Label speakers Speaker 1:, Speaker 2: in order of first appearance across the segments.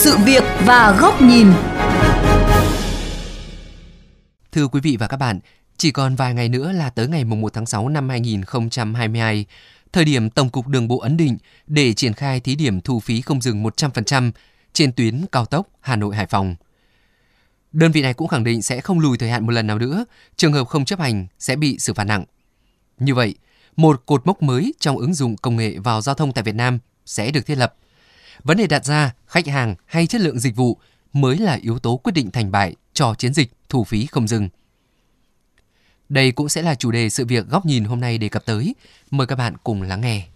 Speaker 1: sự việc và góc nhìn.
Speaker 2: Thưa quý vị và các bạn, chỉ còn vài ngày nữa là tới ngày 1 tháng 6 năm 2022, thời điểm Tổng cục Đường bộ ấn định để triển khai thí điểm thu phí không dừng 100% trên tuyến cao tốc Hà Nội Hải Phòng. Đơn vị này cũng khẳng định sẽ không lùi thời hạn một lần nào nữa, trường hợp không chấp hành sẽ bị xử phạt nặng. Như vậy, một cột mốc mới trong ứng dụng công nghệ vào giao thông tại Việt Nam sẽ được thiết lập. Vấn đề đặt ra, khách hàng hay chất lượng dịch vụ mới là yếu tố quyết định thành bại cho chiến dịch thu phí không dừng. Đây cũng sẽ là chủ đề sự việc góc nhìn hôm nay đề cập tới. Mời các bạn cùng lắng nghe.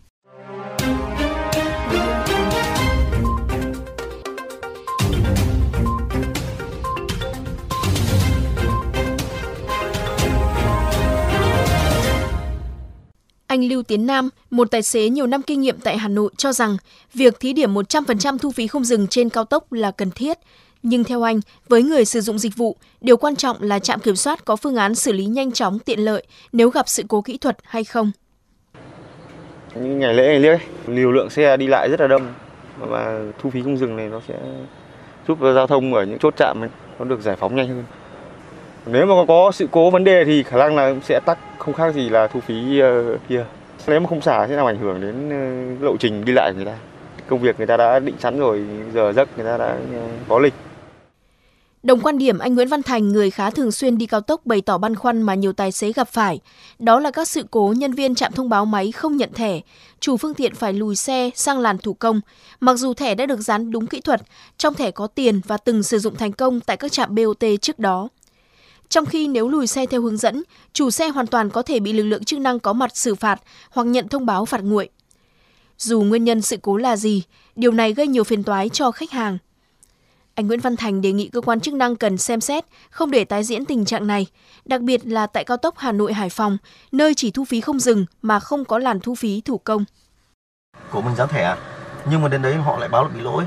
Speaker 3: Anh Lưu Tiến Nam, một tài xế nhiều năm kinh nghiệm tại Hà Nội cho rằng việc thí điểm 100% thu phí không dừng trên cao tốc là cần thiết. Nhưng theo anh, với người sử dụng dịch vụ, điều quan trọng là trạm kiểm soát có phương án xử lý nhanh chóng tiện lợi nếu gặp sự cố kỹ thuật hay không.
Speaker 4: Những ngày lễ ngày lễ, liều lượng xe đi lại rất là đông và thu phí không dừng này nó sẽ giúp giao thông ở những chốt trạm ấy, nó được giải phóng nhanh hơn. Nếu mà có sự cố vấn đề thì khả năng là sẽ tắt không khác gì là thu phí uh, kia. Nếu mà không xả sẽ làm ảnh hưởng đến uh, lộ trình đi lại của người ta. Công việc người ta đã định sẵn rồi, giờ giấc người ta đã uh, có lịch.
Speaker 3: Đồng quan điểm anh Nguyễn Văn Thành, người khá thường xuyên đi cao tốc bày tỏ băn khoăn mà nhiều tài xế gặp phải. Đó là các sự cố nhân viên trạm thông báo máy không nhận thẻ, chủ phương tiện phải lùi xe sang làn thủ công. Mặc dù thẻ đã được dán đúng kỹ thuật, trong thẻ có tiền và từng sử dụng thành công tại các trạm BOT trước đó. Trong khi nếu lùi xe theo hướng dẫn, chủ xe hoàn toàn có thể bị lực lượng chức năng có mặt xử phạt hoặc nhận thông báo phạt nguội. Dù nguyên nhân sự cố là gì, điều này gây nhiều phiền toái cho khách hàng. Anh Nguyễn Văn Thành đề nghị cơ quan chức năng cần xem xét, không để tái diễn tình trạng này, đặc biệt là tại cao tốc Hà Nội Hải Phòng, nơi chỉ thu phí không dừng mà không có làn thu phí thủ công.
Speaker 5: Của mình dán thẻ, à? nhưng mà đến đấy họ lại báo là bị lỗi.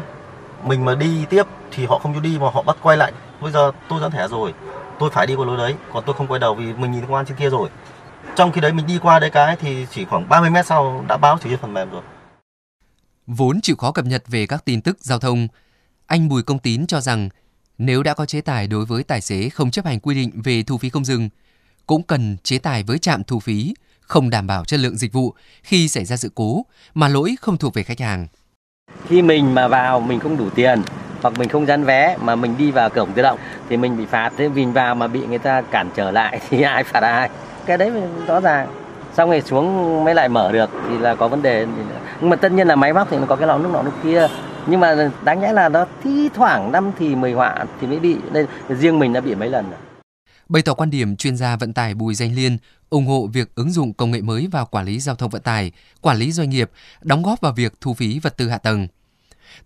Speaker 5: Mình mà đi tiếp thì họ không cho đi mà họ bắt quay lại. Bây giờ tôi dán thẻ rồi, tôi phải đi qua lối đấy còn tôi không quay đầu vì mình nhìn qua trên kia rồi trong khi đấy mình đi qua đấy cái thì chỉ khoảng 30 mét sau đã báo chỉ trên phần mềm rồi
Speaker 2: vốn chịu khó cập nhật về các tin tức giao thông anh Bùi Công Tín cho rằng nếu đã có chế tài đối với tài xế không chấp hành quy định về thu phí không dừng cũng cần chế tài với trạm thu phí không đảm bảo chất lượng dịch vụ khi xảy ra sự cố mà lỗi không thuộc về khách hàng.
Speaker 6: Khi mình mà vào mình không đủ tiền hoặc mình không dán vé mà mình đi vào cổng tự động thì mình bị phạt. Thế mình vào mà bị người ta cản trở lại thì ai phạt ai? Cái đấy rõ ràng. Xong rồi xuống mới lại mở được thì là có vấn đề. Nhưng mà tất nhiên là máy móc thì nó có cái lò nước nọ nước kia. Nhưng mà đáng nhẽ là nó thi thoảng năm thì mười họa thì mới bị. Đây riêng mình đã bị mấy lần rồi.
Speaker 2: Bày tỏ quan điểm chuyên gia vận tải Bùi Danh Liên ủng hộ việc ứng dụng công nghệ mới vào quản lý giao thông vận tải, quản lý doanh nghiệp, đóng góp vào việc thu phí vật tư hạ tầng.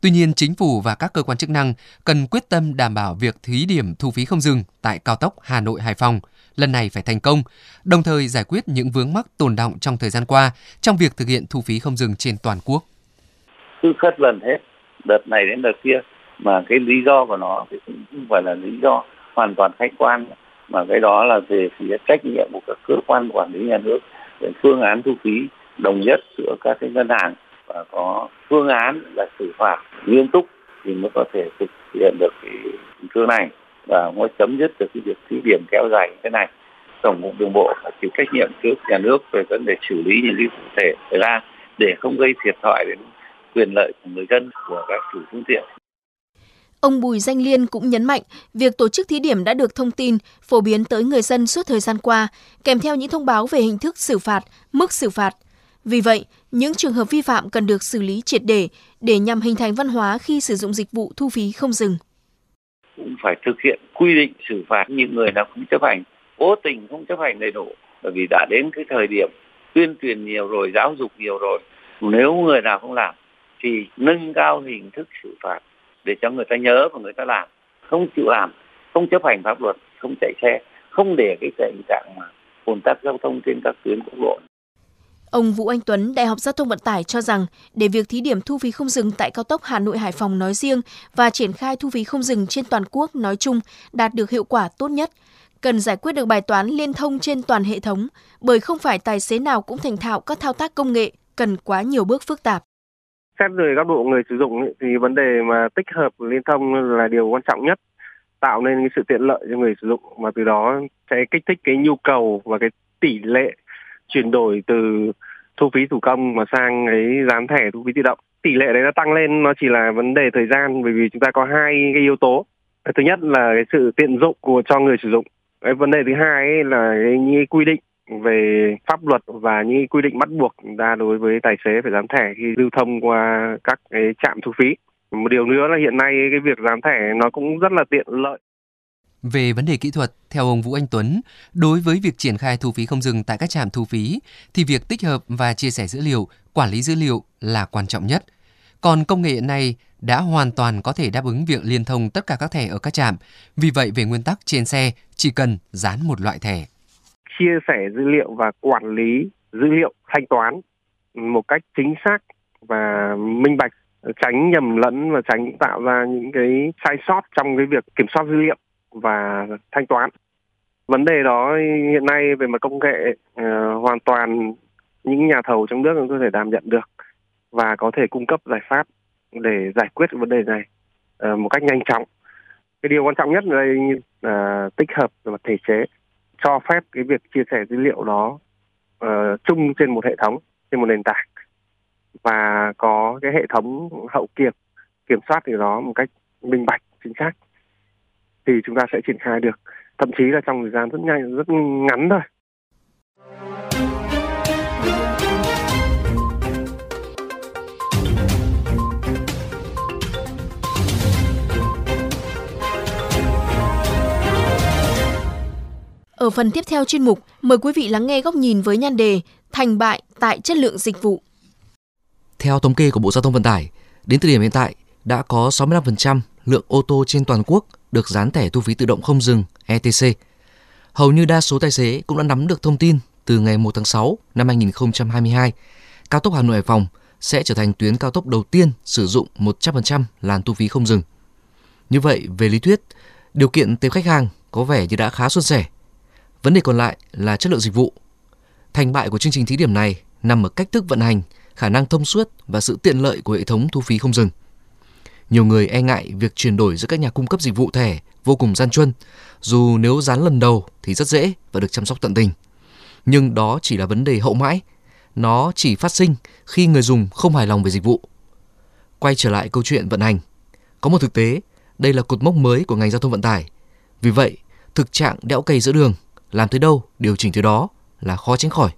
Speaker 2: Tuy nhiên, chính phủ và các cơ quan chức năng cần quyết tâm đảm bảo việc thí điểm thu phí không dừng tại cao tốc Hà Nội Hải Phòng lần này phải thành công, đồng thời giải quyết những vướng mắc tồn động trong thời gian qua trong việc thực hiện thu phí không dừng trên toàn quốc.
Speaker 7: Cứ khất lần hết, đợt này đến đợt kia, mà cái lý do của nó thì cũng không phải là lý do hoàn toàn khách quan, mà cái đó là về phía trách nhiệm của các cơ quan quản lý nhà nước về phương án thu phí đồng nhất giữa các cái ngân hàng và có phương án là xử phạt nghiêm túc thì mới có thể thực hiện được cái chủ trương này. Và mới chấm dứt được cái việc thí điểm kéo dài như thế này tổng cục đường bộ phải chịu trách nhiệm trước nhà nước về vấn đề xử lý những cái cụ thể xảy ra để không gây thiệt hại đến quyền lợi của người dân của các chủ phương tiện.
Speaker 3: Ông Bùi Danh Liên cũng nhấn mạnh, việc tổ chức thí điểm đã được thông tin, phổ biến tới người dân suốt thời gian qua, kèm theo những thông báo về hình thức xử phạt, mức xử phạt, vì vậy, những trường hợp vi phạm cần được xử lý triệt để để nhằm hình thành văn hóa khi sử dụng dịch vụ thu phí không dừng.
Speaker 7: Cũng phải thực hiện quy định xử phạt những người nào không chấp hành, cố tình không chấp hành đầy đủ. Bởi vì đã đến cái thời điểm tuyên truyền nhiều rồi, giáo dục nhiều rồi. Nếu người nào không làm thì nâng cao hình thức xử phạt để cho người ta nhớ và người ta làm. Không chịu làm, không chấp hành pháp luật, không chạy xe, không để cái tình trạng mà ồn tắc giao thông trên các tuyến quốc lộ
Speaker 3: Ông Vũ Anh Tuấn, Đại học Giao thông Vận tải cho rằng để việc thí điểm thu phí không dừng tại cao tốc Hà Nội Hải Phòng nói riêng và triển khai thu phí không dừng trên toàn quốc nói chung đạt được hiệu quả tốt nhất, cần giải quyết được bài toán liên thông trên toàn hệ thống, bởi không phải tài xế nào cũng thành thạo các thao tác công nghệ, cần quá nhiều bước phức tạp.
Speaker 8: xét về góc độ người sử dụng ấy, thì vấn đề mà tích hợp liên thông là điều quan trọng nhất tạo nên cái sự tiện lợi cho người sử dụng mà từ đó sẽ kích thích cái nhu cầu và cái tỷ lệ chuyển đổi từ thu phí thủ công mà sang cái dán thẻ thu phí tự động. Tỷ lệ đấy nó tăng lên nó chỉ là vấn đề thời gian bởi vì chúng ta có hai cái yếu tố. Thứ nhất là cái sự tiện dụng của cho người sử dụng. Cái vấn đề thứ hai ấy là cái, những quy định về pháp luật và những quy định bắt buộc ra đối với tài xế phải dán thẻ khi lưu thông qua các cái trạm thu phí. Một điều nữa là hiện nay cái việc dán thẻ nó cũng rất là tiện lợi
Speaker 2: về vấn đề kỹ thuật, theo ông Vũ Anh Tuấn, đối với việc triển khai thu phí không dừng tại các trạm thu phí thì việc tích hợp và chia sẻ dữ liệu, quản lý dữ liệu là quan trọng nhất. Còn công nghệ này đã hoàn toàn có thể đáp ứng việc liên thông tất cả các thẻ ở các trạm. Vì vậy về nguyên tắc trên xe chỉ cần dán một loại thẻ.
Speaker 8: Chia sẻ dữ liệu và quản lý dữ liệu thanh toán một cách chính xác và minh bạch tránh nhầm lẫn và tránh tạo ra những cái sai sót trong cái việc kiểm soát dữ liệu và thanh toán. Vấn đề đó hiện nay về mặt công nghệ uh, hoàn toàn những nhà thầu trong nước có thể đảm nhận được và có thể cung cấp giải pháp để giải quyết vấn đề này uh, một cách nhanh chóng. Cái điều quan trọng nhất ở đây là tích hợp về mặt thể chế cho phép cái việc chia sẻ dữ liệu đó uh, chung trên một hệ thống trên một nền tảng và có cái hệ thống hậu kiểm kiểm soát thì đó một cách minh bạch chính xác thì chúng ta sẽ triển khai được thậm chí là trong thời gian rất nhanh rất ngắn thôi
Speaker 3: Ở phần tiếp theo chuyên mục, mời quý vị lắng nghe góc nhìn với nhan đề Thành bại tại chất lượng dịch vụ.
Speaker 9: Theo thống kê của Bộ Giao thông Vận tải, đến thời điểm hiện tại đã có 65% lượng ô tô trên toàn quốc được dán thẻ thu phí tự động không dừng ETC. Hầu như đa số tài xế cũng đã nắm được thông tin từ ngày 1 tháng 6 năm 2022, cao tốc Hà Nội Hải Phòng sẽ trở thành tuyến cao tốc đầu tiên sử dụng 100% làn thu phí không dừng. Như vậy, về lý thuyết, điều kiện tiếp khách hàng có vẻ như đã khá suôn sẻ. Vấn đề còn lại là chất lượng dịch vụ. Thành bại của chương trình thí điểm này nằm ở cách thức vận hành, khả năng thông suốt và sự tiện lợi của hệ thống thu phí không dừng. Nhiều người e ngại việc chuyển đổi giữa các nhà cung cấp dịch vụ thẻ vô cùng gian truân, dù nếu dán lần đầu thì rất dễ và được chăm sóc tận tình. Nhưng đó chỉ là vấn đề hậu mãi, nó chỉ phát sinh khi người dùng không hài lòng về dịch vụ. Quay trở lại câu chuyện vận hành, có một thực tế, đây là cột mốc mới của ngành giao thông vận tải. Vì vậy, thực trạng đẽo cây giữa đường, làm tới đâu điều chỉnh tới đó là khó tránh khỏi.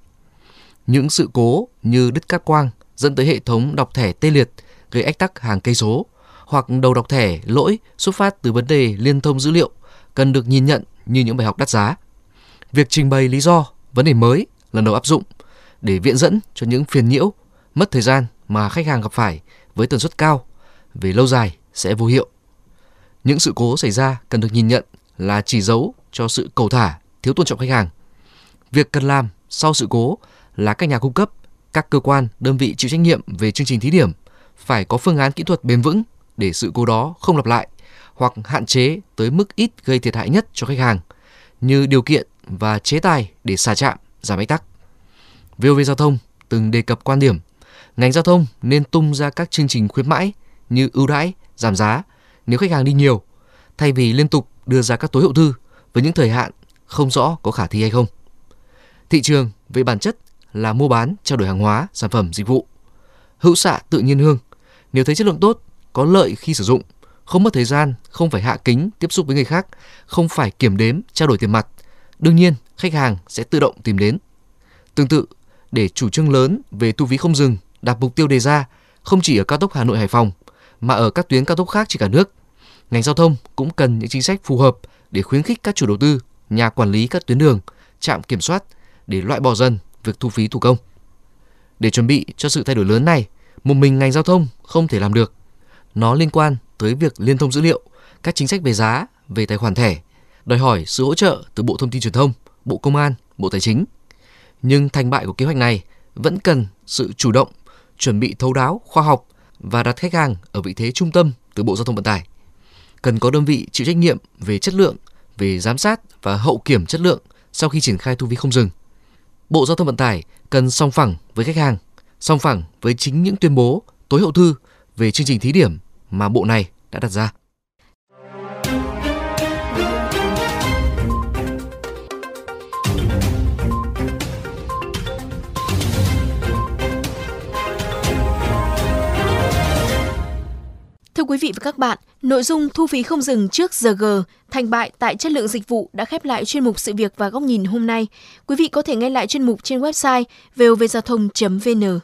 Speaker 9: Những sự cố như đứt cáp quang dẫn tới hệ thống đọc thẻ tê liệt gây ách tắc hàng cây số hoặc đầu đọc thẻ lỗi xuất phát từ vấn đề liên thông dữ liệu cần được nhìn nhận như những bài học đắt giá. Việc trình bày lý do, vấn đề mới lần đầu áp dụng để viện dẫn cho những phiền nhiễu, mất thời gian mà khách hàng gặp phải với tần suất cao về lâu dài sẽ vô hiệu. Những sự cố xảy ra cần được nhìn nhận là chỉ dấu cho sự cầu thả, thiếu tôn trọng khách hàng. Việc cần làm sau sự cố là các nhà cung cấp, các cơ quan, đơn vị chịu trách nhiệm về chương trình thí điểm phải có phương án kỹ thuật bền vững để sự cố đó không lặp lại hoặc hạn chế tới mức ít gây thiệt hại nhất cho khách hàng như điều kiện và chế tài để xả trạm, giảm ách tắc. VOV Giao thông từng đề cập quan điểm ngành giao thông nên tung ra các chương trình khuyến mãi như ưu đãi, giảm giá nếu khách hàng đi nhiều thay vì liên tục đưa ra các tối hậu thư với những thời hạn không rõ có khả thi hay không. Thị trường về bản chất là mua bán, trao đổi hàng hóa, sản phẩm, dịch vụ. Hữu xạ tự nhiên hương, nếu thấy chất lượng tốt có lợi khi sử dụng, không mất thời gian, không phải hạ kính tiếp xúc với người khác, không phải kiểm đếm, trao đổi tiền mặt. Đương nhiên, khách hàng sẽ tự động tìm đến. Tương tự, để chủ trương lớn về thu phí không dừng đạt mục tiêu đề ra không chỉ ở cao tốc Hà Nội Hải Phòng mà ở các tuyến cao tốc khác trên cả nước, ngành giao thông cũng cần những chính sách phù hợp để khuyến khích các chủ đầu tư, nhà quản lý các tuyến đường, trạm kiểm soát để loại bỏ dần việc thu phí thủ công. Để chuẩn bị cho sự thay đổi lớn này, một mình ngành giao thông không thể làm được nó liên quan tới việc liên thông dữ liệu, các chính sách về giá, về tài khoản thẻ, đòi hỏi sự hỗ trợ từ Bộ Thông tin Truyền thông, Bộ Công an, Bộ Tài chính. Nhưng thành bại của kế hoạch này vẫn cần sự chủ động, chuẩn bị thấu đáo, khoa học và đặt khách hàng ở vị thế trung tâm từ Bộ Giao thông Vận tải. Cần có đơn vị chịu trách nhiệm về chất lượng, về giám sát và hậu kiểm chất lượng sau khi triển khai thu phí không dừng. Bộ Giao thông Vận tải cần song phẳng với khách hàng, song phẳng với chính những tuyên bố tối hậu thư về chương trình thí điểm mà bộ này đã đặt ra.
Speaker 3: Thưa quý vị và các bạn, nội dung thu phí không dừng trước giờ G, thành bại tại chất lượng dịch vụ đã khép lại chuyên mục sự việc và góc nhìn hôm nay. Quý vị có thể nghe lại chuyên mục trên website vovgiao thông.vn.